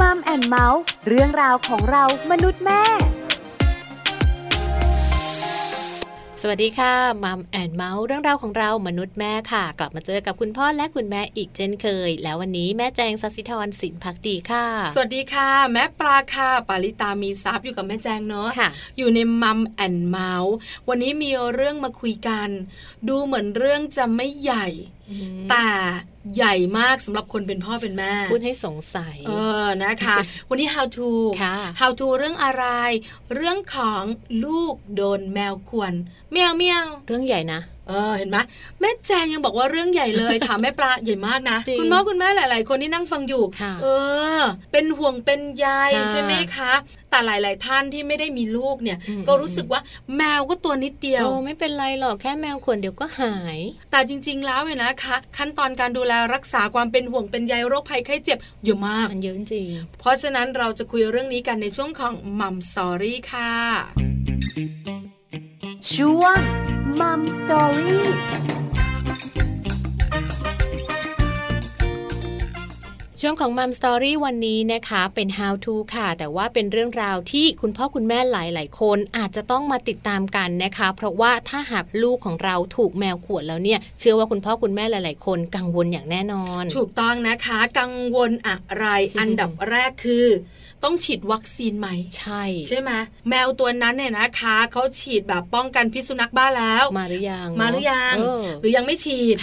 มัมแอนเมาส์เรื่องราวของเรามนุษย์แม่ สวัสดีค่ะมัมแอนเมาส์เรื่องราวของเรามนุษย์แม่ค่ะ กลับมาเจอกับคุณพ่อและคุณแม่อีกเช่นเคย แล้ววันนี้แม่แจงสัสิธรสินพักดีค่ะ สวัสดีค่ะ แม่ปลาค่ะปาริตามีซับอยู่กับแม่แจงเนาะะอยู่ในมัมแอนเมาส์วันนี้มีเรื่องมาคุยกัน ดูเหมือนเรื่องจะไม่ใหญ่แต่ ใหญ่มากสำหรับคนเป็นพ่อเป็นแม่ พูดให้สงสัย เออนะคะ วันนี้ how to ค่ะ how to เรื่องอะไร เรื่องของลูกโดนแมวควน แมวเมียวเรื่องใหญ่นะ เออเห็นไหมแม่แจงยังบอกว่าเรื่องใหญ่เลยถามแม่ปลาใหญ่มากนะ คุณพ่อคุณแม่หลาย ๆ คนที่นั่งฟังอยู่ เออ เป็นห่วงเป็นใยใช่ไหมคะ แต่หลาย ๆ ท่านที่ไม่ได้มีลูกเนี่ย ก็รู้สึกว่าแมวก็ตัวนิดเดียวโอ้ไม่เป็นไรหรอกแค่แมวขวนเดี๋ยวก็หาย แต่จริง ๆ แล้วเนี่ยนะคะขั้นตอนการดูแลรักษาความเป็นห่วงเป็นใยโรคภัยไข้เจ็บเยอะมากมันเยอะจริงเพราะฉะนั้นเราจะคุยเรื่องนี้กันในช่วงของ Mom Story ค่ะ ช่วง Mom Story ช่วงของ Mom Story วันนี้นะคะ เป็น how to ค่ะ แต่ว่าเป็นเรื่องราวที่คุณพ่อคุณแม่หลาย ๆ คนอาจจะต้องมาติดตามกันนะคะ เพราะว่าถ้าหากลูกของเราถูกแมวข่วนแล้วเนี่ย เชื่อว่าคุณพ่อคุณแม่หลาย ๆ คนกังวลอย่างแน่นอน ถูกต้องนะคะ กังวลอะไร อันดับแรกคือต้องฉีดวัคซีนใหม่ใช่ ใช่ไหมแมวตัวนั้นเนี่ยนะคะเขาฉีดแบบป้องกันพิษสุนัขบ้าแล้ว มาหรือยังมาหรือยังหรือยังไม่ฉีด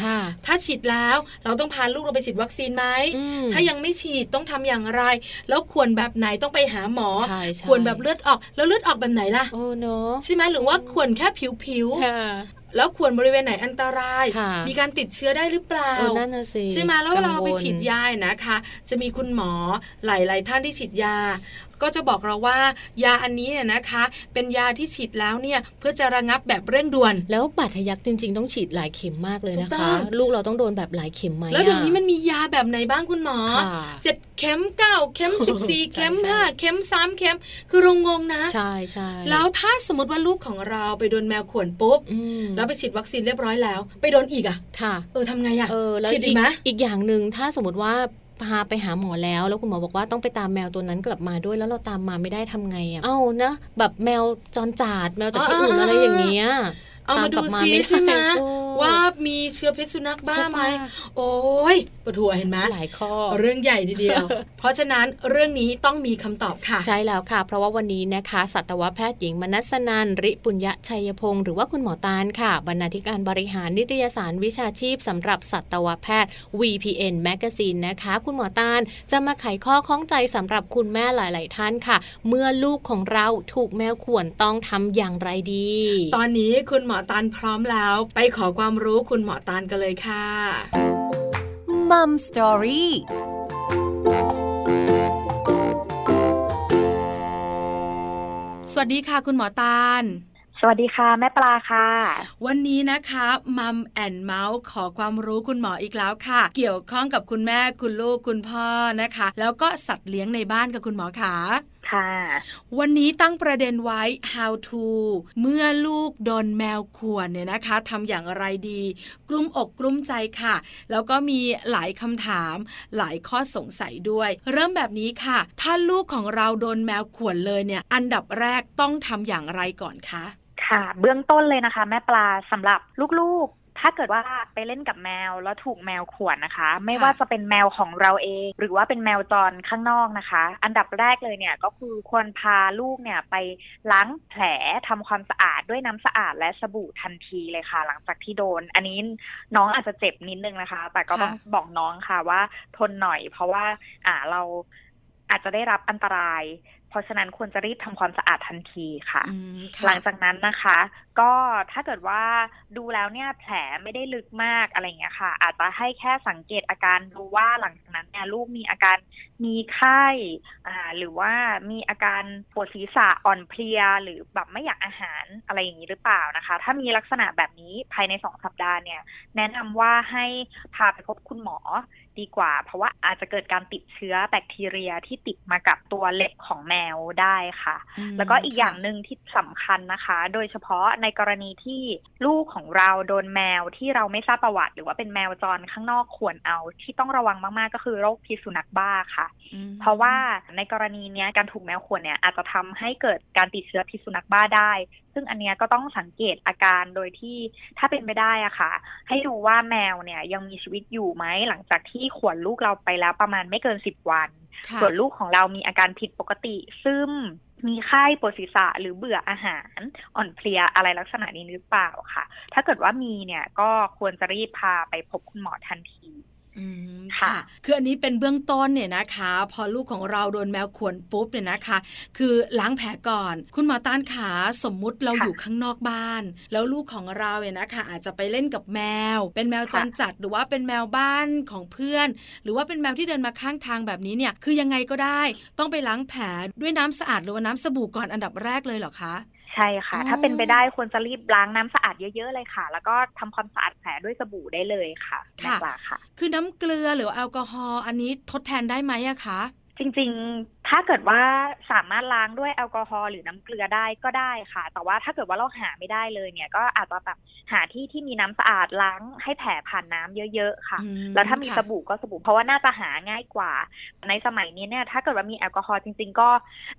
ถ้าฉีดแล้วเราต้องพาลูกเราไปฉีดวัคซีนไหมถ้ายังไม่ฉีดต้องทำอย่างไร แล้วควรแบบไหนต้องไปหาหมอ ควรแบบเลือดออกแล้วเลือดออกแบบไหนล่ะโอ้เนาะใช่ไหมหรือว่าควรแค่ผิวผิว แล้วควรบริเวณไหนอันตราย มีการติดเชื้อได้หรือเปล่านั่นน่ะสิใช่ไหมแล้วเราไปฉีดยานะคะ จะมีคุณหมอหลาย ๆ ท่านที่ฉีดยา ก็จะบอกเราว่ายาอันนี้เนี่ยนะคะ เป็นยาที่ฉีดแล้วเนี่ยเพื่อจะระงับแบบเร่งด่วน แล้วบาดทะยักจริง ๆ ต้องฉีดหลายเข็มมากเลยนะคะ ลูกเราต้องโดนแบบหลายเข็มไหมแล้วเดี๋ยวนี้มันมียาแบบไหนบ้างคุณหมอเจ็ดเข็มเก้าเข็มสิบสี่เข็มห้าเข็มสามเข็มคือรงงงนะใช่ใช่แล้วถ้าสมมติว่าลูกของเราไปโดนแมวข่วนปุ๊บแล้วไปฉีดวัคซีนเรียบร้อยแล้ว ไปโดนอีกอะค่ะเออทำไงอะฉีดอีกไหมอีกอย่างหนึ่งถ้าสมมติว่า พาไปหาหมอแล้ว แล้วคุณหมอบอกว่าต้องไปตามแมวตัวนั้นกลับมาด้วย แล้วเราตามมาไม่ได้ทำไงอะเอ้านะแบบแมวจรจัดแมวจากที่อื่นอะไรอย่างเงี้ย เอามาดูซิใช่ไหมว่ามีเชื้อพิษสุนัขบ้าไหมโอ้ยปวดหัวเห็นไหมหลายข้อ เรื่องใหญ่ทีเดียว เพราะฉะนั้นเรื่องนี้ต้องมีคำตอบค่ะ ใช่แล้วค่ะ เพราะว่าวันนี้นะคะ สัตวแพทย์หญิงมนัสนันริปุญญชัยพงศ์หรือว่าคุณหมอตาลค่ะ บรรณาธิการบริหารนิตยสารวิชาชีพสำหรับสัตวแพทย์ VPN Magazine นะคะ คุณหมอตาลจะมาไขข้อข้องใจสำหรับคุณแม่หลาย ๆ ท่านค่ะ เมื่อลูกของเราถูกแมวข่วนต้องทำอย่างไรดี ตอนนี้คุณหมอตาลพร้อมแล้ว ไปขอความรู้คุณหมอตาลกันเลยค่ะมัมสตอรี่สวัสดีค่ะ คุณหมอตาล สวัสดีค่ะ แม่ปลาค่ะ วันนี้นะคะมัมแอนเมาส์ขอความรู้คุณหมออีกแล้วค่ะ เกี่ยวข้องกับคุณแม่คุณลูกคุณพ่อนะคะ แล้วก็สัตว์เลี้ยงในบ้านกับคุณหมอขา ค่ะ วันนี้ตั้งประเด็นไว้ how to เมื่อลูกโดนแมวข่วนเนี่ยนะคะทำอย่างไรดี กลุ้มอกกลุ้มใจค่ะ แล้วก็มีหลายคำถาม หลายข้อสงสัยด้วย เริ่มแบบนี้ค่ะ ถ้าลูกของเราโดนแมวข่วนเลยเนี่ย อันดับแรกต้องทำอย่างไรก่อนคะค่ะ เบื้องต้นเลยนะคะ แม่ปลาสำหรับลูก ถ้าเกิดว่าไปเล่นกับแมวแล้วถูกแมวข่วนนะคะ ไม่ว่าจะเป็นแมวของเราเอง หรือว่าเป็นแมวจรข้างนอกนะคะ อันดับแรกเลยเนี่ยก็คือควรพาลูกเนี่ยไปล้างแผลทำความสะอาดด้วยน้ำสะอาดและสบู่ทันทีเลยค่ะ หลังจากที่โดน อันนี้น้องอาจจะเจ็บนิดนึงนะคะ แต่ก็ต้องบอกน้องค่ะว่าทนหน่อย เพราะว่าอ่าเราอาจจะได้รับอันตราย เพราะฉะนั้นควรจะรีบทำความสะอาดทันทีค่ะ หลังจากนั้นนะคะก็ถ้าเกิดว่าดูแล้วเนี่ยแผลไม่ได้ลึกมากอะไรเงี้ยค่ะ อาจจะให้แค่สังเกตอาการดูว่าหลังจากนั้นเนี่ยลูกมีอาการมีไข้อ่าหรือว่ามีอาการปวดศีรษะอ่อนเพลีย หรือแบบไม่อยากอาหารอะไรอย่างนี้หรือเปล่านะคะ ถ้ามีลักษณะแบบนี้ภายในสองสัปดาห์เนี่ย แนะนำว่าให้พาไปพบคุณหมอดีกว่า เพราะว่าอาจจะเกิดการติดเชื้อแบคทีเรียที่ติดมากับตัวเล็บของแมวได้ค่ะอืมแล้วก็อีกอย่างค่ะหนึ่งที่สำคัญนะคะ โดยเฉพาะในกรณีที่ลูกของเราโดนแมวที่เราไม่ทราบประวัติ หรือว่าเป็นแมวจรข้างนอกข่วนเอาที่ต้องระวังมาก ๆ ก็คือโรคพิษสุนัขบ้าค่ะอืมเพราะว่าในกรณีเนี้ยการถูกแมวข่วนเนี่ยอาจจะทำให้เกิดการติดเชื้อพิษสุนัขบ้าได้ ซึ่งอันเนี้ยก็ต้องสังเกตอาการโดยที่ถ้าเป็นไปได้อะค่ะ ให้ดูว่าแมวเนี่ยยังมีชีวิตอยู่ไหมหลังจากที่ข่วนลูกเราไปแล้วประมาณไม่เกินสิบวันค่ะส่วนลูกของเรามีอาการผิดปกติซึม มีไข้ปวดศีรษะหรือเบื่ออาหารอ่อนเพลียอะไรลักษณะนี้หรือเปล่าค่ะ ถ้าเกิดว่ามีเนี่ยก็ควรจะรีบพาไปพบคุณหมอทันที ค่ะค่ะ คืออันนี้เป็นเบื้องต้นเนี่ยนะคะ พอลูกของเราโดนแมวข่วนปุ๊บเนี่ยนะคะ คือล้างแผลก่อน คุณหมอต้านขาสมมุติเราค่ะอยู่ข้างนอกบ้าน แล้วลูกของเราเนี่ยนะคะ อาจจะไปเล่นกับแมว เป็นแมวจรจัดหรือว่าเป็นแมวบ้านของเพื่อน หรือว่าเป็นแมวที่เดินมาข้างทางแบบนี้เนี่ย คือยังไงก็ได้ ต้องไปล้างแผลด้วยน้ำสะอาดหรือว่าน้ำสบู่ก่อนอันดับแรกเลยเหรอคะ ใช่ค่ะอ๋อถ้าเป็นไปได้ควรจะรีบล้างน้ำสะอาดเยอะๆเลยค่ะ แล้วก็ทำความสะอาดแผลด้วยสบู่ได้เลยค่ะแม่ปลาค่ะ คือน้ำเกลือหรือว่าแอลกอฮอล์อันนี้ทดแทนได้ไหมอะคะ จริงๆ ถ้าเกิดว่าสามารถล้างด้วยแอลกอฮอล์หรือน้ำเกลือได้ก็ได้ค่ะ แต่ว่าถ้าเกิดว่าเราหาไม่ได้เลยเนี่ย ก็อาจจะแบบหาที่ที่มีน้ำสะอาดล้างให้แผลผ่านน้ำเยอะๆค่ะอืมแล้วถ้ามีค่ะสบู่ก็สบู่เพราะว่าน่าจะหาง่ายกว่า ในสมัยนี้เนี่ยถ้าเกิดว่ามีแอลกอฮอล์จริง ๆ ก็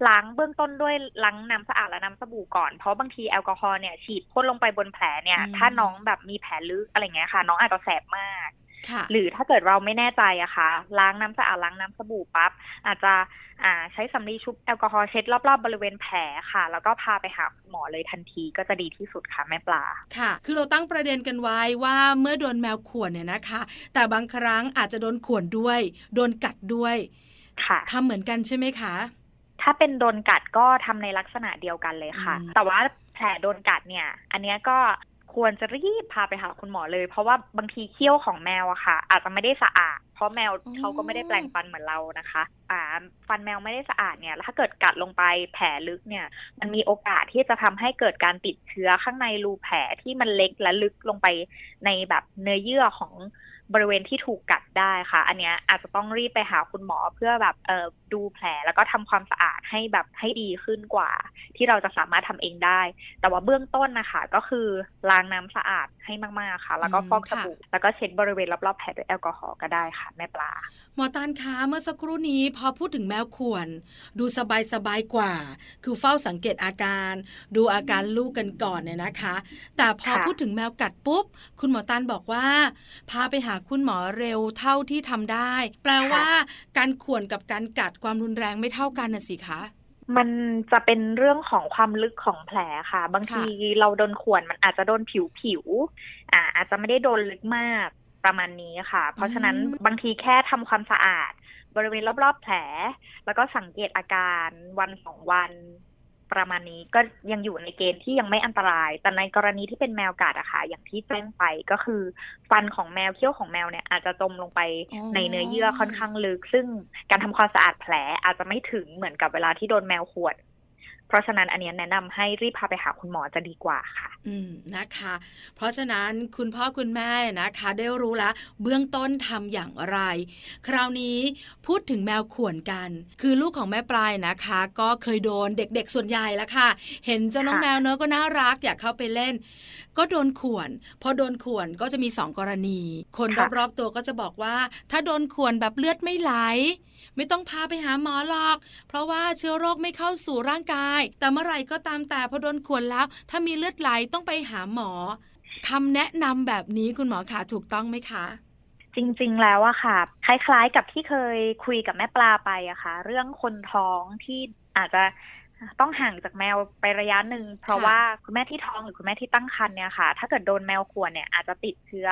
ล้างเบื้องต้นด้วยล้างน้ำสะอาดและน้ำสบู่ก่อน เพราะบางทีแอลกอฮอล์เนี่ยฉีดพ่นลงไปบนแผลเนี่ย ถ้าน้องแบบมีแผลลึกอะไรเงี้ยค่ะ น้องอาจจะแสบมากค่ะ หรือถ้าเกิดเราไม่แน่ใจอะค่ะ ล้างน้ำสะอาดล้างน้ำสบู่ปั๊บอาจจะอ่าใช้สำลีชุบแอลกอฮอล์เช็ดรอบๆบริเวณแผลค่ะ แล้วก็พาไปหาคุณหมอเลยทันทีก็จะดีที่สุดค่ะแม่ปลาค่ะ คือเราตั้งประเด็นกันไว้ว่าเมื่อโดนแมวข่วนเนี่ยนะคะ แต่บางครั้งอาจจะโดนข่วนด้วย โดนกัดด้วยค่ะทำเหมือนกันใช่ไหมคะถ้าเป็นโดนกัดก็ทำในลักษณะเดียวกันเลยค่ะอืมแต่ว่าแผลโดนกัดเนี่ย อันเนี้ยก็ ควรจะรีบพาไปหาคุณหมอเลย เพราะว่าบางทีเขี้ยวของแมวอะค่ะ อาจจะไม่ได้สะอาด เพราะแมวเขาก็ไม่ได้แปลงฟันเหมือนเรานะคะ อ่า ฟันแมวไม่ได้สะอาดเนี่ยถ้าเกิดกัดลงไปแผลลึกเนี่ย มันมีโอกาสที่จะทำให้เกิดการติดเชื้อข้างในรูแผลที่มันเล็กและลึกลงไปในแบบเนื้อเยื่อของ บริเวณที่ถูกกัดได้ค่ะ อันเนี้ยอาจจะต้องรีบไปหาคุณหมอเพื่อแบบเออดูแผลแล้วก็ทำความสะอาดให้แบบให้ดีขึ้นกว่า ที่เราจะสามารถทำเองได้ แต่ว่าเบื้องต้นนะคะก็คือล้างน้ำสะอาดให้มากๆค่ะ แล้วก็อืมฟอกสค่ะบู่แล้วก็เช็ดบริเวณรอบๆแผลด้วยแอลกอฮอล์ก็ได้ค่ะแม่ปลา หมอตานคะเมื่อสักครู่นี้พอพูดถึงแมวข่วน ดูสบายสบายๆกว่า คือเฝ้าสังเกตอาการ ดูอาการลูกกันก่อนเนี่ยนะคะ แต่พอค่ะพูดถึงแมวกัดปุ๊บคุณหมอตานบอกว่าพาไปหาคุณหมอเร็วเท่าที่ทำได้ แปลว่าการข่วนกับการกัดความรุนแรงไม่เท่ากันน่ะสิคะมันจะเป็นเรื่องของความลึกของแผลค่ะ บางทีเราโดนข่วนมันอาจจะโดนผิวผิวๆอ่าอาจจะไม่ได้โดนลึกมากประมาณนี้ค่ะ เพราะฉะนั้นอืมบางทีแค่ทำความสะอาด บริเวณรอบๆแผล แล้วก็สังเกตอาการวันสองวัน ประมาณนี้ก็ยังอยู่ในเกณฑ์ที่ยังไม่อันตราย แต่ในกรณีที่เป็นแมวกัดอะค่ะ อย่างที่แจ้งไปก็คือ ฟันของแมวเขี้ยวของแมวเนี่ยอาจจะจมลงไปอ๋อในเนื้อเยื่อค่อนข้างลึก ซึ่งการทำความสะอาดแผลอาจจะไม่ถึงเหมือนกับเวลาที่โดนแมวข่วนเพ ราะฉะนั้นอันเนี้ยแนะนำให้รีบพาไปหาคุณหมอจะดีกว่าค่ะ อืมนะคะ เพราะฉะนั้นคุณพ่อคุณแม่นะคะ ได้รู้แล้วเบื้องต้นทำอย่างไร คราวนี้พูดถึงแมวข่วนกัน คือลูกของแม่ปลายนะคะ ก็เคยโดนเด็กๆส่วนใหญ่แล้วค่ะ เห็นเจ้าน้องค่ะแมวเนอะก็น่ารักอยากเข้าไปเล่น ก็โดนข่วนพอโดนข่วนก็จะมีสองกรณี คนรอบๆตัวก็จะบอกว่า ถ้าโดนข่วนแบบเลือดไม่ไหลไม่ต้องพาไปหาหมอหรอก เพราะว่าเชื้อโรคไม่เข้าสู่ร่างกาย แต่เมื่อไหร่ก็ตามแต่พอโดนข่วนแล้ว ถ้ามีเลือดไหลต้องไปหาหมอคำแนะนำแบบนี้คุณหมอคะถูกต้องไหมคะจริงๆ แล้วอะค่ะ คล้ายๆ กับที่เคยคุยกับแม่ปลาไปอะค่ะ เรื่องคนท้องที่อาจจะ ต้องห่างจากแมวไประยะหนึ่ง เพราะค่ะว่าคุณแม่ที่ท้องหรือคุณแม่ที่ตั้งครรภ์เนี่ยค่ะ ถ้าเกิดโดนแมวข่วนเนี่ยอาจจะติดเชื้อ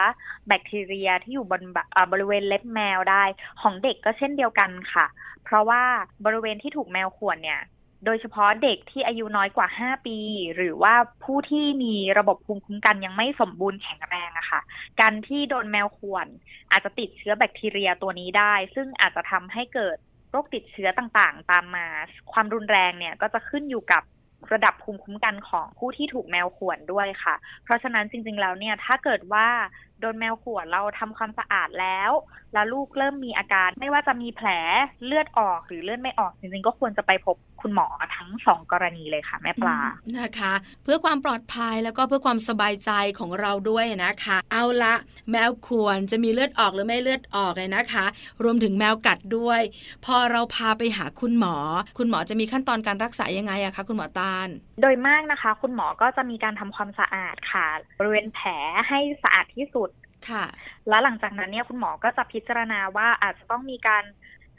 แบคทีเรียที่อยู่บนแบบเอ่อบริเวณเล็บแมวได้ ของเด็กก็เช่นเดียวกันค่ะ เพราะว่าบริเวณที่ถูกแมวข่วนเนี่ยโดยเฉพาะเด็กที่อายุน้อยกว่า 5 ปี หรือว่าผู้ที่มีระบบภูมิคุ้มกันยังไม่สมบูรณ์แข็งแรงอะค่ะ การที่โดนแมวข่วนอาจจะติดเชื้อแบคทีเรียตัวนี้ได้ ซึ่งอาจจะทำให้เกิด โรคติดเชื้อต่างๆ ตามมา ความรุนแรงเนี่ยก็จะขึ้นอยู่กับระดับภูมิคุ้มกันของผู้ที่ถูกแมวข่วนด้วยค่ะ เพราะฉะนั้นจริงๆ แล้วเนี่ยถ้าเกิดว่าโดนแมวข่วนเราทำความสะอาดแล้ว แล้วลูกเริ่มมีอาการ ไม่ว่าจะมีแผลเลือดออกหรือเลือดไม่ออกจริงๆ ก็ควรจะไปพบ คุณหมอทั้งสองกรณีเลยค่ะ แม่ปลานะคะ เพื่อความปลอดภัยแล้วก็เพื่อความสบายใจของเราด้วยนะคะ เอาละแมวควรจะมีเลือดออกหรือไม่เลือดออกเลยนะคะ รวมถึงแมวกัดด้วย พอเราพาไปหาคุณหมอ คุณหมอจะมีขั้นตอนการรักษายังไงอะคะคุณหมอตาล โดยมากนะคะ คุณหมอก็จะมีการทำความสะอาดค่ะบริเวณแผลให้สะอาดที่สุดค่ะ แล้วหลังจากนั้นเนี่ยคุณหมอก็จะพิจารณาว่าอาจจะต้องมีการ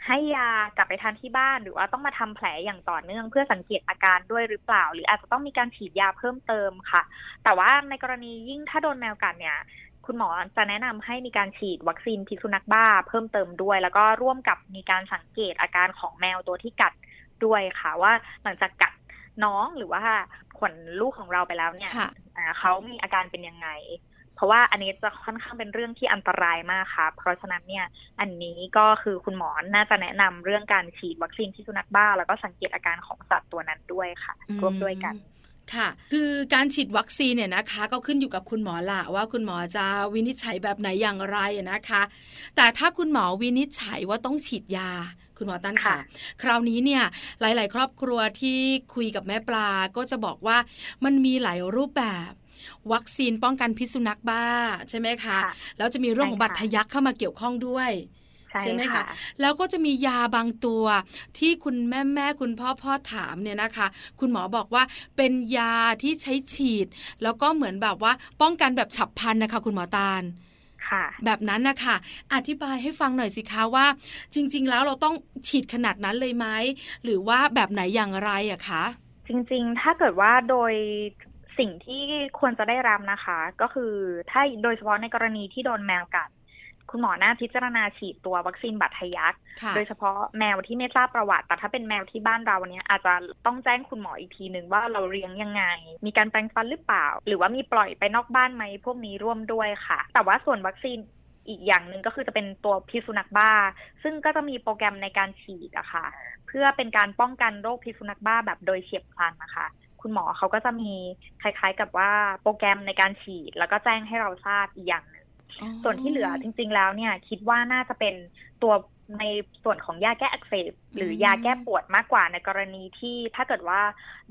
ให้ยากลับไปทานที่บ้าน หรือว่าต้องมาทำแผลอย่างต่อเนื่องเพื่อสังเกตอาการด้วยหรือเปล่า หรืออาจจะต้องมีการฉีดยาเพิ่มเติมค่ะ แต่ว่าในกรณียิ่งถ้าโดนแมวกัดเนี่ยคุณหมอจะแนะนำให้มีการฉีดวัคซีนพิษสุนัขบ้าเพิ่มเติมด้วย แล้วก็ร่วมกับมีการสังเกตอาการของแมวตัวที่กัดด้วยค่ะ ว่าหลังจากกัดน้องหรือว่าขนลูกของเราไปแล้วเนี่ยค่ะอ่าเขามีอาการเป็นยังไง เพราะว่าอันนี้จะค่อนข้างเป็นเรื่องที่อันตรายมากค่ะ เพราะฉะนั้นเนี่ยอันนี้ก็คือคุณหมอน่าจะแนะนำเรื่องการฉีดวัคซีนพิษสุนัขบ้า แล้วก็สังเกตอาการของสัตว์ตัวนั้นด้วยค่ะร่วมด้วยกันค่ะ คือการฉีดวัคซีนเนี่ยนะคะ ก็ขึ้นอยู่กับคุณหมอละว่าคุณหมอจะวินิจฉัยแบบไหนอย่างไรนะคะ แต่ถ้าคุณหมอวินิจฉัยว่าต้องฉีดยา คุณหมอตั้นค่ะค่ะคราวนี้เนี่ยหลาย ๆ ครอบครัวที่คุยกับแม่ปลาก็จะบอกว่ามันมีหลายรูปแบบ วัคซีนป้องกันพิษสุนัขบ้าใช่ไหมคะค่ะแล้วจะมีเรื่องของใช่บัค่ะตรทะยักเข้ามาเกี่ยวข้องด้วยใช่ใช่ไหมคะค่ะแล้วก็จะมียาบางตัวที่คุณแม่แม่คุณพ่อพ่อถามเนี่ยนะคะ คุณหมอบอกว่าเป็นยาที่ใช้ฉีด แล้วก็เหมือนแบบว่าป้องกันแบบฉับพลันนะคะ คุณหมอตาลค่ะแบบนั้นนะคะอธิบายให้ฟังหน่อยสิคะว่า จริง ๆ แล้วเราต้องฉีดขนาดนั้นเลยไหมหรือว่าแบบไหนอย่างไรอะคะจริง ๆ ถ้าเกิดว่าโดย สิ่งที่ควรจะได้รับนะคะ ก็คือถ้าโดยเฉพาะในกรณีที่โดนแมวกัด คุณหมอน่าพิจารณาฉีดตัววัคซีนบัตรทะยักค่ะโดยเฉพาะแมวที่ไม่ทราบประวัติ แต่ถ้าเป็นแมวที่บ้านเราเนี่ยอาจจะต้องแจ้งคุณหมออีกทีหนึ่งว่าเราเลี้ยงยังไง มีการแปรงฟันหรือเปล่า หรือว่ามีปล่อยไปนอกบ้านไหมพวกนี้ร่วมด้วยค่ะ แต่ว่าส่วนวัคซีนอีกอย่างหนึ่งก็คือจะเป็นตัวพิษสุนัขบ้า ซึ่งก็จะมีโปรแกรมในการฉีดอะค่ะ เพื่อเป็นการป้องกันโรคพิษสุนัขบ้าแบบโดยเฉียบพลันนะคะ คุณหมอเขาก็จะมีคล้าย ๆ กับว่าโปรแกรมในการฉีด แล้วก็แจ้งให้เราทราบอีกอย่างหนึ่งส่วนที่เหลือจริง ๆ แล้วเนี่ย คิดว่าน่าจะเป็นตัวในส่วนของยาแก้อักเสบหรือมยาแก้ปวดมากกว่าในกรณีที่ถ้าเกิดว่า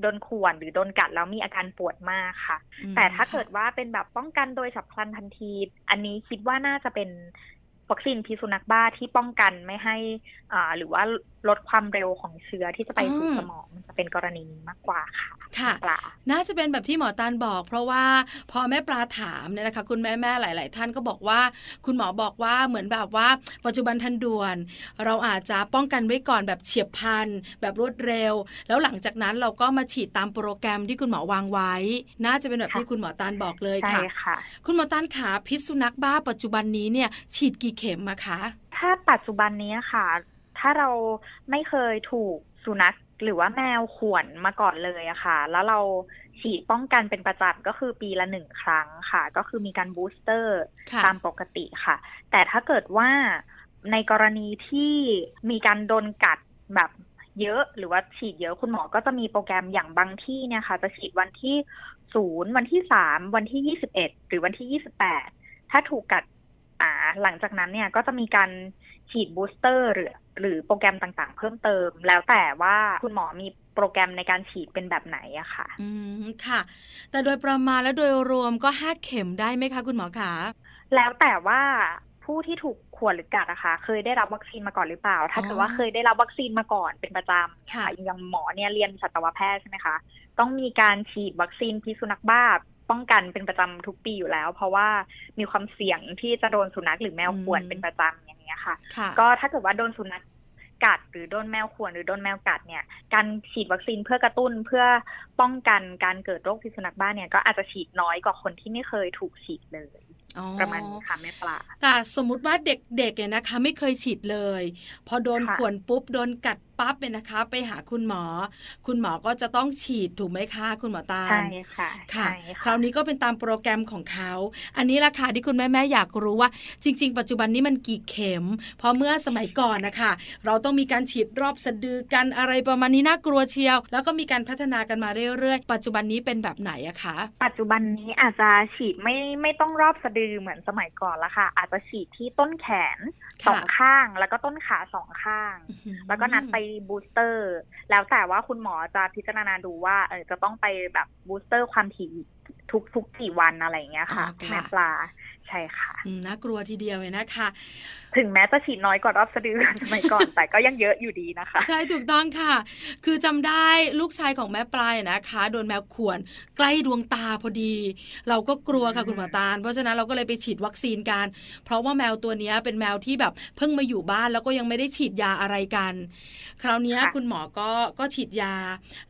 โดนข่วนหรือโดนกัดแล้วมีอาการปวดมากค่ะอืมแต่ถ้าเกิดค่ะว่าเป็นแบบป้องกันโดยฉับพลันทันที อันนี้คิดว่าน่าจะเป็นวัคซีนพิษสุนัขบ้าที่ป้องกันไม่ให้อ่าหรือว่า ลดความเร็วของเชื้อที่จะไปสู่สมองมันจะเป็นกรณีนี้มากกว่าค่ะค่ะปลาน่าจะเป็นแบบที่หมอตาลบอก เพราะว่าพอแม่ปลาถามเนี่ยนะคะ คุณแม่แม่ๆหลาย ๆ ท่านก็บอกว่า คุณหมอบอกว่าเหมือนแบบว่า ปัจจุบันทันด่วน เราอาจจะป้องกันไว้ก่อนแบบเฉียบพลันแบบรวดเร็ว แล้วหลังจากนั้นเราก็มาฉีดตามโปรแกรมที่คุณหมอวางไว้ น่าจะเป็นแบบค่ะที่คุณหมอตาลบอกเลยใช่ค่ะค่ะ คุณหมอตาลขาพิษสุนัขบ้าปัจจุบันนี้เนี่ยฉีดกี่เข็มอะคะถ้าปัจจุบันนี้ค่ะ ถ้าเราไม่เคยถูกสุนัขหรือว่าแมวข่วนมาก่อนเลยอะค่ะ แล้วเราฉีดป้องกันเป็นประจำก็คือปีละหนึ่งครั้งค่ะ ก็คือมีการบูสเตอร์ค่ะตามปกติค่ะ แต่ถ้าเกิดว่าในกรณีที่มีการโดนกัดแบบเยอะหรือว่าฉีดเยอะคุณหมอก็จะมีโปรแกรมอย่างบางที่เนี่ยค่ะ จะฉีดวันที่ศูนย์วันที่สามวันที่ยี่สิบเอ็ดหรือวันที่ยี่สิบแปดถ้าถูกกัดอ่าหลังจากนั้นเนี่ยก็จะมีการ ฉีดบูสเตอร์หรือหรือโปรแกรมต่างๆ เพิ่มเติม แล้วแต่ว่าคุณหมอมีโปรแกรมในการฉีดเป็นแบบไหนอะค่ะ อืมค่ะ แต่โดยประมาณและโดยรวมก็ห้าเข็มได้ไหมคะ คุณหมอขาแล้วแต่ว่าผู้ที่ถูกขวนหรือกัดอะค่ะเคยได้รับวัคซีนมาก่อนหรือเปล่า ถ้าเกิดว่าเคยได้รับวัคซีนมาก่อนเป็นประจำค่ะอย่างหมอเนี่ยเรียนสัตวแพทย์ใช่ไหมคะต้องมีการฉีดวัคซีนพิษสุนัขบ้าป้องกันเป็นประจำทุกปีอยู่แล้ว เพราะว่ามีความเสี่ยงที่จะโดนสุนัขหรือแมวข่วนเป็นประจำอย่างเงี้ยค่ะค่ะ ก็ถ้าเกิดว่าโดนสุนัขกัดหรือโดนแมวข่วนหรือโดนแมวกัดเนี่ย การฉีดวัคซีนเพื่อกระตุ้นเพื่อป้องกันการเกิดโรคพิษสุนัขบ้าเนี่ยก็อาจจะฉีดน้อยกว่าคนที่ไม่เคยถูกฉีดเลยอ๋อประมาณนี้ค่ะแม่ปลาแต่สมมุติว่าเด็กๆเนี่ยนะคะ ไม่เคยฉีดเลย พอโดนค่ะข่วนปุ๊บโดนกัดปั๊บเนี่ยนะคะ ไปหาคุณหมอ คุณหมอก็จะต้องฉีดถูกไหมคะคุณหมอตาลใช่ค่ะค่ะใช่คราวนี้ก็เป็นตามโปรแกรมของเขา อันนี้ราคาที่คุณแม่แม่ๆอยากรู้ว่า จริง ๆ ปัจจุบันนี้มันกี่เข็ม เพราะเมื่อสมัยก่อนนะคะ เราต้องมีการฉีดรอบสะดือกันอะไรประมาณนี้น่ากลัวเชียว แล้วก็มีการพัฒนากันมาเรื่อยๆ ปัจจุบันนี้เป็นแบบไหนอะคะ ปัจจุบันนี้อาจจะฉีดไม่ไม่ต้องรอบสะดือดือเหมือนสมัยก่อนละค่ะ อาจจะฉีดที่ต้นแขนค่ะสองข้าง แล้วก็ต้นขาสองข้าง แล้วก็นัดไป booster แล้วแต่ว่าคุณหมอจะพิจารณาดูว่าเออจะต้องไปแบบ booster ความถี่ทุกทุกกี่วันอะไรอย่างเงี้ยค่ะอ๋อคุณแม่ค่ะปลาใช่ค่ะอืมน่ากลัวทีเดียวเลยนะคะ ถึงแม้จะฉีดน้อยกว่ารอบสะดือสมัยก่อน แต่ก็ยังเยอะอยู่ดีนะคะ ใช่ถูกต้องค่ะ คือจำได้ลูกชายของแม่ปลานะคะ โดนแมวข่วนใกล้ดวงตาพอดี เราก็กลัวค่ะอืมคุณหมอตาล เพราะฉะนั้นเราก็เลยไปฉีดวัคซีนกัน เพราะว่าแมวตัวเนี้ยเป็นแมวที่แบบเพิ่งมาอยู่บ้านแล้วก็ยังไม่ได้ฉีดยาอะไรกัน คราวเนี้ยคุณหมอก็ก็ฉีดยา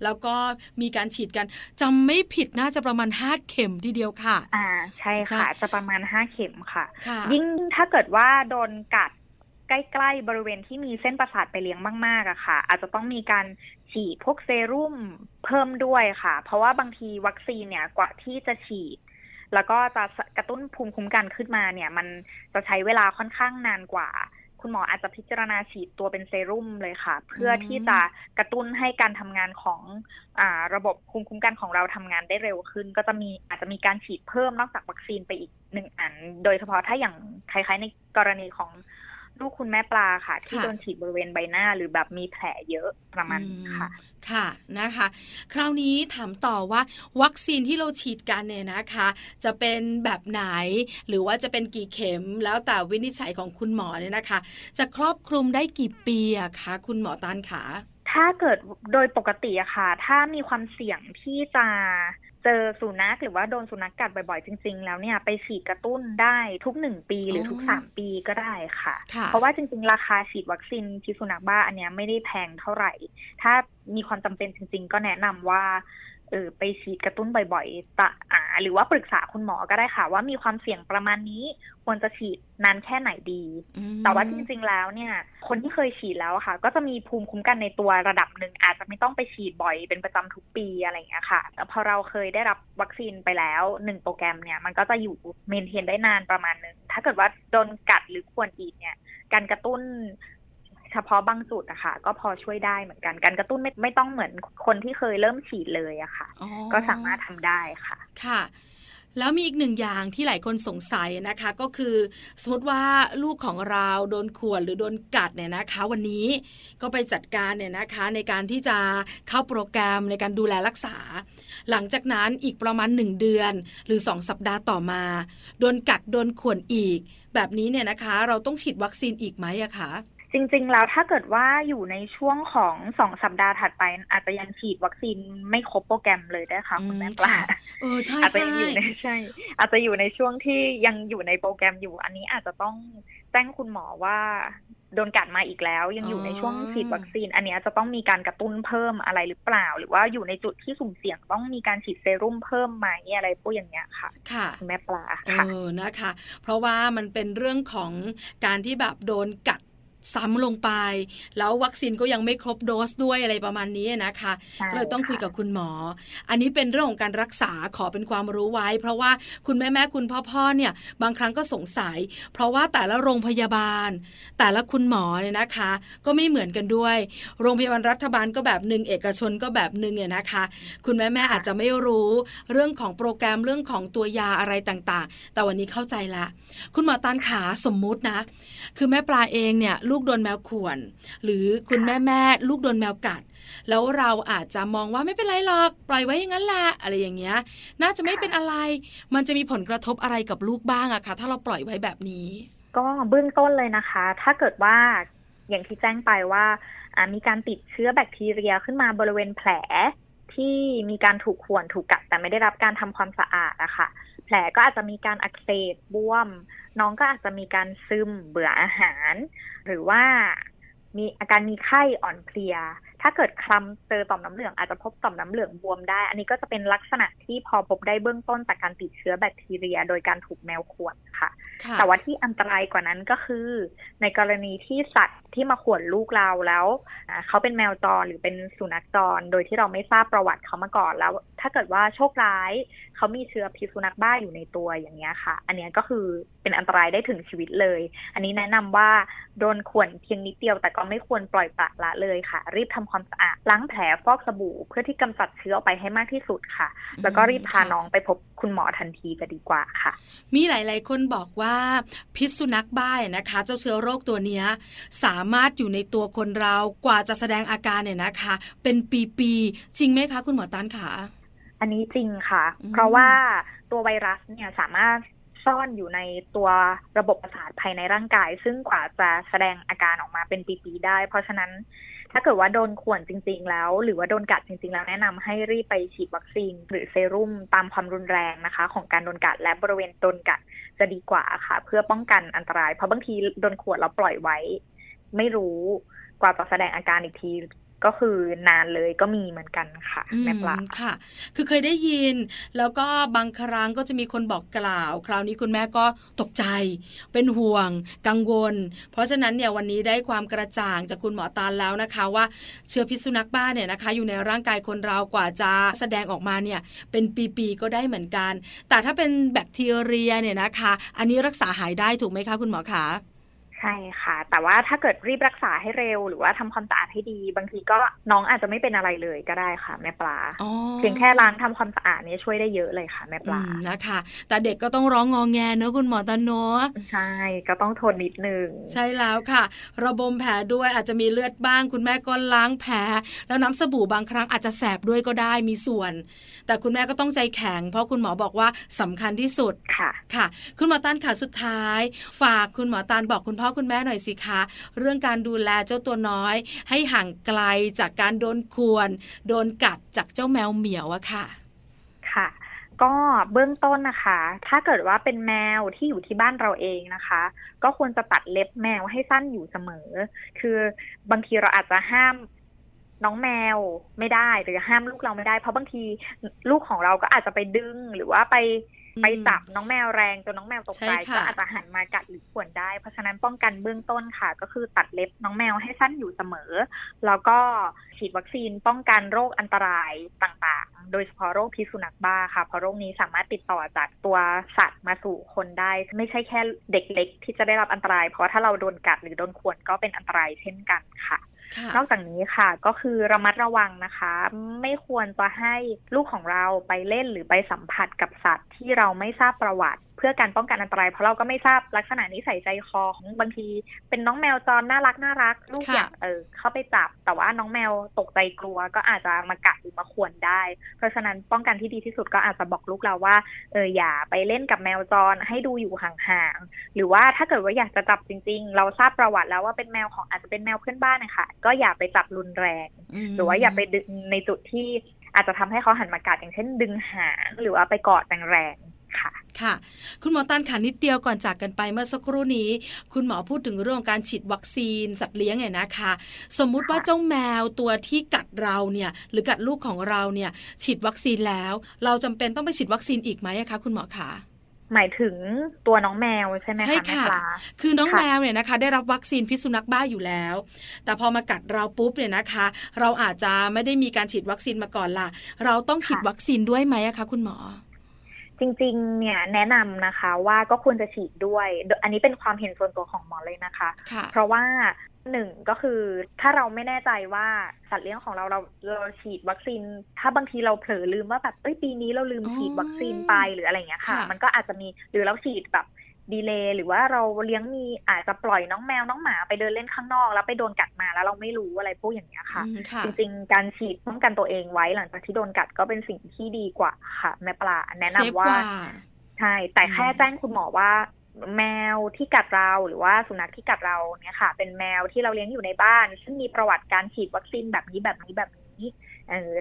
แล้วก็มีการฉีดกันจำไม่ผิดน่าจะประมาณห้าเข็มทีเดียวค่ะ อ่าใช่ใช่ค่ะ จะประมาณห้าเข็มค่ะค่ะ ยิ่งถ้าเกิดว่าโดนกัดใกล้ๆบริเวณที่มีเส้นประสาทไปเลี้ยงมากๆอะค่ะ อาจจะต้องมีการฉีดพวกเซรุ่มเพิ่มด้วยค่ะ เพราะว่าบางทีวัคซีนเนี่ยกว่าที่จะฉีด แล้วก็จะกระตุ้นภูมิคุ้มกันขึ้นมาเนี่ย มันจะใช้เวลาค่อนข้างนานกว่า คุณหมออาจจะพิจารณาฉีดตัวเป็นเซรุ่มเลยค่ะ เพื่อที่จะกระตุ้นให้การทำงานของอ่าระบบภูมิคุ้มกันของเราทำงานได้เร็วขึ้น ก็จะมีอาจจะมีการฉีดเพิ่มนอกจากวัคซีนไปอีกหนึ่งอัน โดยเฉพาะถ้าอย่างคล้ายๆในกรณีของ ลูกคุณแม่ปลาค่ะ ที่ค่ะโดนฉีดบริเวณใบหน้าหรือแบบมีแผลเยอะประมาณนี้ค่ะอืมค่ะนะคะ คราวนี้ถามต่อว่าวัคซีนที่เราฉีดกันเนี่ยนะคะ จะเป็นแบบไหน หรือว่าจะเป็นกี่เข็มแล้วแต่วินิจฉัยของคุณหมอเนี่ยนะคะ จะครอบคลุมได้กี่ปีอะคะคุณหมอตานขา ถ้าเกิดโดยปกติอะค่ะ ถ้ามีความเสี่ยงที่จะเจอสุนัขหรือว่าโดนสุนัขกัดบ่อยๆ จริง ๆ แล้วเนี่ยไปฉีดกระตุ้นได้ทุกหนึ่งปีหรือทุกอ๋อสามปีก็ได้ค่ะค่ะ เพราะว่าจริง ๆ ราคาฉีดวัคซีนพิษสุนัขบ้าอันเนี้ยไม่ได้แพงเท่าไหร่ ถ้ามีความจำเป็นจริง ๆ ก็แนะนำว่า เออไปฉีดกระตุ้นบ่อยๆตะอ่าหรือว่าปรึกษาคุณหมอก็ได้ค่ะ ว่ามีความเสี่ยงประมาณนี้ ควรจะฉีดนานแค่ไหนดีอืมแต่ว่าจริงๆแล้วเนี่ย คนที่เคยฉีดแล้วอะค่ะ ก็จะมีภูมิคุ้มกันในตัวระดับหนึ่งอาจจะไม่ต้องไปฉีดบ่อยเป็นประจำทุกปีอะไรอย่างเงี้ยค่ะแต่พอเราเคยได้รับวัคซีนไปแล้วหนึ่งโปรแกรมเนี่ย มันก็จะอยู่เมนเทนได้นานประมาณหนึ่งถ้าเกิดว่าโดนกัดหรือควรอีกเนี่ย การกระตุ้น เฉพาะบางจุดอะค่ะ ก็พอช่วยได้เหมือนกันการกระตุ้นไม่ไม่ต้องเหมือนคนที่เคยเริ่มฉีดเลยอะค่ะอ๋อก็สามารถทำได้ค่ะ ค่ะแล้วมีอีกหนึ่งอย่างที่หลายคนสงสัยนะคะ ก็คือ สมมติว่าลูกของเราโดนข่วนหรือโดนกัดเนี่ยนะคะ วันนี้ก็ไปจัดการเนี่ยนะคะ ในการที่จะเข้าโปรแกรมในการดูแลรักษา หลังจากนั้นอีกประมาณ 1 เดือน หรือ 2 สัปดาห์ต่อมา โดนกัดโดนข่วนอีก แบบนี้เนี่ยนะคะ เราต้องฉีดวัคซีนอีกไหมอะคะ จริง ๆ แล้วถ้าเกิดว่าอยู่ในช่วงของสองสัปดาห์ถัดไป อาจจะยังฉีดวัคซีนไม่ครบโปรแกรมเลยได้ค่ะอืมคุณแม่ปลาค่ะเออใช่อาจจะใช่ยังอยู่ในใช่ อาจจะอยู่ในช่วงที่ยังอยู่ในโปรแกรมอยู่ อันนี้อาจจะต้องแจ้งคุณหมอว่าโดนกัดมาอีกแล้ว ยังอยู่ในช่วงฉีดวัคซีน อันนี้อาจจะต้องมีการกระตุ้นเพิ่มอะไรหรือเปล่า หรือว่าอยู่ในจุดที่สุ่มเสี่ยงต้องมีการฉีดเซรุ่มเพิ่มไหมอะไรพวกอย่างเงี้ยค่ะ ค่ะคุณแม่ปลาเอค่ะอนะคะ เพราะว่ามันเป็นเรื่องของการที่แบบโดนกัด ซ้ำลงไป แล้ววัคซีนก็ยังไม่ครบโดสด้วยอะไรประมาณนี้นะคะใช่ก็เลยต้องคุยค่ะกับคุณหมอ อันนี้เป็นเรื่องของการรักษาขอเป็นความรู้ไว้ เพราะว่าคุณแม่แม่คุณพ่อพ่อเนี่ยบางครั้งก็สงสัย เพราะว่าแต่ละโรงพยาบาล แต่ละคุณหมอเนี่ยนะคะ ก็ไม่เหมือนกันด้วย โรงพยาบาลรัฐบาลก็แบบหนึ่งเอกชนก็แบบหนึ่งเนี่ยนะคะ คุณแม่แม่อาจจะไม่รู้เรื่องของโปรแกรมเรื่องของตัวยาอะไรต่างๆ แต่วันนี้เข้าใจละ คุณหมอตานขาสมมุตินะ คือแม่ปลาเองเนี่ยลููกโดนแมวข่วน หรือคุณแม่แม่ลูกโดนแมวกัด แล้วเราอาจจะมองว่าไม่เป็นไรหรอก ปล่อยไว้อย่างนั้นแหละอะไรอย่างเงี้ย น่าจะไม่เป็นอะไร มันจะมีผลกระทบอะไรกับลูกบ้างอะคะถ้าเราปล่อยไว้แบบนี้ ก็เบื้องต้นเลยนะคะ ถ้าเกิดว่าอย่างที่แจ้งไปว่าอ่ามีการติดเชื้อแบคทีเรียขึ้นมาบริเวณแผล ที่มีการถูกข่วนถูกกัดแต่ไม่ได้รับการทำความสะอาดอะค่ะ แผลก็อาจจะมีการอักเสบบวม น้องก็อาจจะมีการซึมเบื่ออาหาร หรือว่ามีอาการมีไข้อ่อนเพลีย ถ้าเกิดคลำเจอต่อมน้ำเหลืองอาจจะพบต่อมน้ำเหลืองบวมได้ อันนี้ก็จะเป็นลักษณะที่พอพบได้เบื้องต้นจากการติดเชื้อแบคทีเรีย โดยการถูกแมวข่วนค่ะค่ะแต่ว่าที่อันตรายกว่านั้นก็คือ ในกรณีที่สัตว์ที่มาข่วนลูกเราแล้วอ่าเขาเป็นแมวจรหรือเป็นสุนัขจร โดยที่เราไม่ทราบประวัติเขามาก่อนแล้ว ถ้าเกิดว่าโชคร้ายเขามีเชื้อพิษสุนัขบ้าอยู่ในตัวอย่างเงี้ยค่ะ อันเนี้ยก็คือเป็นอันตรายได้ถึงชีวิตเลย อันนี้แนะนำว่าโดนข่วนเพียงนิดเดียวแต่ก็ไม่ควรปล่อยปละละเลยค่ะ รีบทำความสะอาดล้างแผลฟอกสบู่ เพื่อที่กำจัดเชื้อออกไปให้มากที่สุดค่ะ แล้วก็รีบพาน้องไปพบคุณหมอทันทีจะดีกว่าค่ะ มีหลาย ๆ คนบอกว่าพิษสุนัขบ้านะคะ เจ้าเชื้อโรคตัวเนี้ยสามารถอยู่ในตัวคนเรากว่าจะแสดงอาการเนี่ยนะคะ เป็นปีๆจริงไหมคะ คุณหมอตันขาอันนี้จริงค่ะอืมเพราะว่าตัวไวรัสเนี่ยสามารถซ่อนอยู่ในตัวระบบประสาทภายในร่างกาย ซึ่งกว่าจะแสดงอาการออกมาเป็นปีๆได้ เพราะฉะนั้น ถ้าเกิดว่าโดนข่วนจริง ๆ แล้ว หรือว่าโดนกัดจริง ๆ แล้วแนะนำให้รีบไปฉีดวัคซีน หรือเซรุ่มตามความรุนแรงนะคะ ของการโดนกัดและบริเวณโดนกัดจะดีกว่าค่ะ เพื่อป้องกันอันตราย เพราะบางทีโดนขวดแล้วปล่อยไว้ ไม่รู้กว่าจะแสดงอาการอีกที ก็คือนานเลยก็มีเหมือนกันค่ะแม่ปลาค่ะ คือเคยได้ยิน แล้วก็บางครั้งก็จะมีคนบอกกล่าว คราวนี้คุณแม่ก็ตกใจ เป็นห่วง กังวล เพราะฉะนั้นเนี่ยวันนี้ได้ความกระจ่างจากคุณหมอตาลแล้วนะคะ ว่าเชื้อพิษสุนัขบ้าเนี่ยนะคะ อยู่ในร่างกายคนเรากว่าจะแสดงออกมาเนี่ยเป็นปีๆก็ได้เหมือนกัน แต่ถ้าเป็นแบคทีเรียเนี่ยนะคะ อันนี้รักษาหายได้ถูกไหมคะคุณหมอคะ ใช่ค่ะ แต่ว่าถ้าเกิดรีบรักษาให้เร็ว หรือว่าทำความสะอาดให้ดี บางทีก็น้องอาจจะไม่เป็นอะไรเลยก็ได้ค่ะ แม่ปลาอ๋อเพียงแค่ล้างทำความสะอาดเนี่ยช่วยได้เยอะเลยค่ะแม่ปลาอืมนะคะ แต่เด็กก็ต้องร้องงองแงเนอะคุณหมอตาเนอะใช่ก็ต้องทนนิดนึงใช่แล้วค่ะ ระบมแผลด้วยอาจจะมีเลือดบ้าง คุณแม่ก็ล้างแผลแล้วน้ำสบู่บางครั้งอาจจะแสบด้วยก็ได้มีส่วน แต่คุณแม่ก็ต้องใจแข็ง เพราะคุณหมอบอกว่าสำคัญที่สุดค่ะค่ะ คุณหมอตานค่ะสุดท้าย ฝากคุณหมอตานบอกคุณพ่อคุณแม่หน่อยสิคะ เรื่องการดูแลเจ้าตัวน้อย ให้ห่างไกลจากการโดนควรโดนกัดจากเจ้าแมวเหมียวอะค่ะ ค่ะ ก็เบื้องต้นนะคะ ถ้าเกิดว่าเป็นแมวที่อยู่ที่บ้านเราเองนะคะ ก็ควรจะตัดเล็บแมวให้สั้นอยู่เสมอ คือบางทีเราอาจจะห้ามน้องแมวไม่ได้หรือห้ามลูกเราไม่ได้ เพราะบางทีลูกของเราก็อาจจะไปดึงหรือว่าไป ไปจับน้องแมวแรงจนน้องแมวตกใจใช่ค่ะก็อาจจะหันมากัดหรือข่วนได้ เพราะฉะนั้นป้องกันเบื้องต้นค่ะ ก็คือตัดเล็บน้องแมวให้สั้นอยู่เสมอ แล้วก็ฉีดวัคซีนป้องกันโรคอันตรายต่างๆ โดยเฉพาะโรคพิษสุนัขบ้าค่ะเพราะโรคนี้สามารถติดต่อจากตัวสัตว์มาสู่คนได้ ไม่ใช่แค่เด็กเล็กที่จะได้รับอันตราย เพราะถ้าเราโดนกัดหรือโดนข่วนก็เป็นอันตรายเช่นกันค่ะค่ะ นอกจากนี้ค่ะ ก็คือระมัดระวังนะคะ ไม่ควรจะให้ลูกของเราไปเล่นหรือไปสัมผัสกับสัตว์ที่เราไม่ทราบประวัติ พื่อการป้องกันอันตราย เพราะเราก็ไม่ทราบลักษณะนิสัยใจคอของบางที เป็นน้องแมวจรน่ารักน่ารักลูกค่ะอยากเออเข้าไปจับ แต่ว่าน้องแมวตกใจกลัว ก็อาจจะมากัดหรือมาข่วนได้ เพราะฉะนั้นป้องกันที่ดีที่สุดก็อาจจะบอกลูกเราว่าเอออย่าไปเล่นกับแมวจรให้ดูอยู่ห่างๆหรือว่าถ้าเกิดว่าอยากจะจับจริง ๆ เราทราบประวัติแล้วว่าเป็นแมวของอาจจะเป็นแมวเพื่อนบ้านนะคะก็อย่าไปจับรุนแรงมหรือว่าอย่าไปดึงในจุดที่อาจจะทำให้เขาหันมากัดอย่างเช่นดึงหางหรือว่าไปกอดแรงๆ ค่ะ ค่ะ คุณหมอตันค่ะนิดเดียวก่อนจากกันไปเมื่อสักครู่นี้ คุณหมอพูดถึงเรื่องของการฉีดวัคซีนสัตว์เลี้ยงเนี่ยนะคะ สมมุติว่าค่ะเจ้าแมวตัวที่กัดเราเนี่ย หรือกัดลูกของเราเนี่ย ฉีดวัคซีนแล้ว เราจำเป็นต้องไปฉีดวัคซีนอีกไหมอะคะ คุณหมอคะหมายถึงตัวน้องแมวใช่ไหมใช่คะแม่ค่ะปลาคือน้องค่ะแมวเนี่ยนะคะ ได้รับวัคซีนพิษสุนัขบ้าอยู่แล้ว แต่พอมากัดเราปุ๊บเนี่ยนะคะ เราอาจจะไม่ได้มีการฉีดวัคซีนมาก่อนล่ะ เราต้องฉีดวัคซีนด้วยไหมอะคะคุณหมอ จริงๆ เนี่ยแนะนำนะคะว่าก็ควรจะฉีดด้วย อันนี้เป็นความเห็นส่วนตัวของหมอเลยนะคะค่ะเพราะว่าหนึ่งก็คือถ้าเราไม่แน่ใจว่าสัตว์เลี้ยงของเราเราเราฉีดวัคซีน ถ้าบางทีเราเผลอลืมว่าแบบเอ้ยปีนี้เราลืมอ๋อฉีดวัคซีนไปหรืออะไรอย่างเงี้ยค่ะค่ะ มันก็อาจจะมีหรือเราฉีดแบบ ดีเลย์หรือว่าเราเลี้ยงมีอาจจะปล่อยน้องแมวน้องหมาไปเดินเล่นข้างนอก แล้วไปโดนกัดมาแล้วเราไม่รู้อะไรพวกอย่างเงี้ยค่ะอืมค่ะจริงๆ การฉีดป้องกันตัวเองไว้หลังจากที่โดนกัดก็เป็นสิ่งที่ดีกว่าค่ะ แม่ปลาแนะนำเซฟว่ากว่าใช่แต่แค่อืมแจ้งคุณหมอว่า แมวที่กัดเราหรือว่าสุนัขที่กัดเราเนี่ยค่ะ เป็นแมวที่เราเลี้ยงอยู่ในบ้าน ซึ่งมีประวัติการฉีดวัคซีนแบบนี้แบบนี้แบบนี้เออ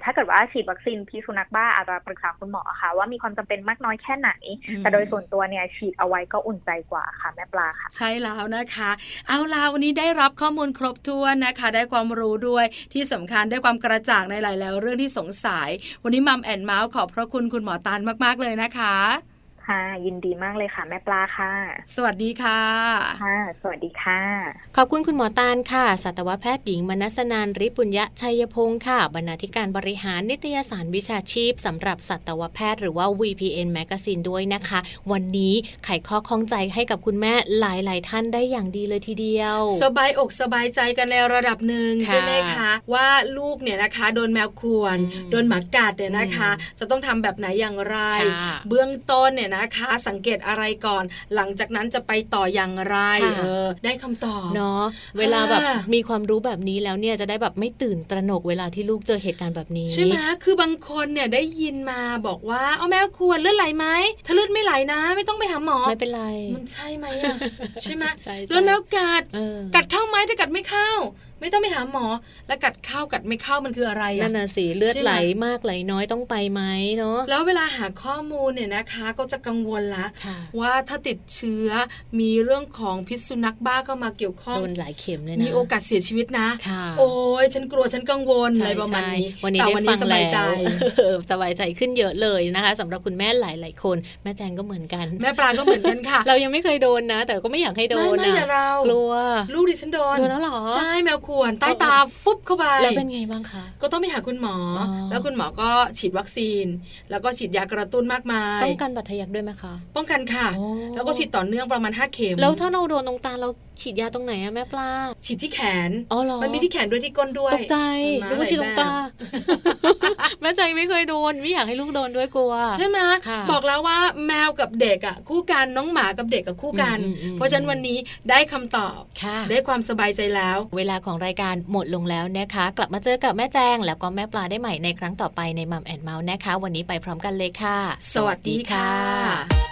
ถ้าเกิดว่าฉีดวัคซีนพิษสุนัขบ้าอาจจะปรึกษาคุณหมอค่ะ ว่ามีความจำเป็นมากน้อยแค่ไหนอืมแต่โดยส่วนตัวเนี่ยฉีดเอาไว้ก็อุ่นใจกว่าค่ะแม่ปลาค่ะ ใช่แล้วนะคะ เอาล่ะวันนี้ได้รับข้อมูลครบถ้วนนะคะ ได้ความรู้ด้วยที่สำคัญได้ความกระจ่างในหลายๆเรื่องที่สงสัย วันนี้มัมแอนเมาส์ขอบพระคุณคุณหมอตานมาก ๆ เลยนะคะ ค่ะ ยินดีมากเลยค่ะ แม่ปลาค่ะ สวัสดีค่ะค่ะ สวัสดีค่ะ ขอบคุณคุณหมอตาลค่ะสัตวแพทย์หญิงมนัสนานริปุญญะชัยพงศ์ค่ะ บรรณาธิการบริหารนิตยสารวิชาชีพสำหรับสัตวแพทย์หรือว่า VPN Magazine ด้วยนะคะ วันนี้ไขข้อข้องใจให้กับคุณแม่หลาย ๆ ท่านได้อย่างดีเลยทีเดียว สบายอกสบายใจกันในระดับหนึ่งค่ะใช่ไหมคะ ว่าลูกเนี่ยนะคะ โดนแมวข่วนอืมโดนหมากัดเนี่ยนะคะอืมจะต้องทำแบบไหนอย่างไรค่ะเบื้องต้นเนี่ยนะคะ สังเกตอะไรก่อน หลังจากนั้นจะไปต่ออย่างไรค่ะเออได้คำตอบเนาะเวลาแบบอ่ามีความรู้แบบนี้แล้วเนี่ยจะได้แบบไม่ตื่นตระหนกเวลาที่ลูกเจอเหตุการณ์แบบนี้ใช่ไหมคือบางคนเนี่ยได้ยินมาบอกว่าเอาแมวควรเลือดไหลไหมถ้าเลือดไม่ไหลนะ ไม่ต้องไปหาหมอไม่เป็นไรมันใช่ไหมอะใช่ไหมใช่โดนแมวกัดเออกัดเข้าไหมถ้ากัดไม่เข้า ไม่ต้องไปหาหมอ แล้วกัดเข้ากัดไม่เข้ามันคืออะไรนั่อะนน่ะสิเลือดใช่ไหมไหลมากไหลน้อยต้องไปไหมเนาะแล้วเวลาหาข้อมูลเนี่ยนะคะ ก็จะกังวลละค่ะว่าถ้าติดเชื้อมีเรื่องของพิษสุนัขบ้าเข้ามาเกี่ยวข้องโดนหลายเข็มเลยนะมีโอกาสเสียชีวิตนะค่ะโอ้ยฉันกลัวฉันกังวลอะไรใช่ประมาณนี้ใช่วันนี้แต่ได้วันฟันี้งสแล้บายใจวเออสบายใจขึ้นเยอะเลยนะคะสำหรับคุณแม่หลาย ๆ คนแม่แจงก็เหมือนกัน แม่ปลาก็เหมือนกันค่ะ เรายังไม่เคยโดนนะ แต่ก็ไม่อยากให้โดนไม่ไม่อย่านะเรากลัวลูกดิฉันโดนโดนแล้วเหรอใช่แมวข่วนใต้ตาฟุบเข้าไปแล้วเป็นไงบ้างคะก็ต้องไปหาคุณหมอออแล้วคุณหมอก็ฉีดวัคซีน แล้วก็ฉีดยากระตุ้นมากมายต้องกันบัตรทะยักด้วยไหมคะป้องกันค่ะโอ้แล้วก็ฉีดต่อเนื่องประมาณ5เข็มแล้วถ้าเราโดนตรงตาเรา ฉีดยาตรงไหนอะแม่ปลาฉีดที่แขนอ๋อเหรอมันมีที่แขนด้วยที่ก้นด้วยตกใจมันมานึกว่าฉีดตรงตาหลายแม่ใจไม่เคยโดนไม่อยากให้ลูกโดนด้วยกลัวใช่ไหมค่ะบอกแล้วว่าแมวกับเด็กอะคู่กันน้องหมากับเด็กกับคู่กันอืมอืมอืมเพราะฉะนั้นวันนี้ได้คำตอบค่ะได้ความสบายใจแล้ว เวลาของรายการหมดลงแล้วนะคะ กลับมาเจอกับแม่แจงแล้วก็แม่ปลาได้ใหม่ในครั้งต่อไปในมัมแอนเมาส์นะคะ วันนี้ไปพร้อมกันเลยค่ะ สวัสดีค่ะ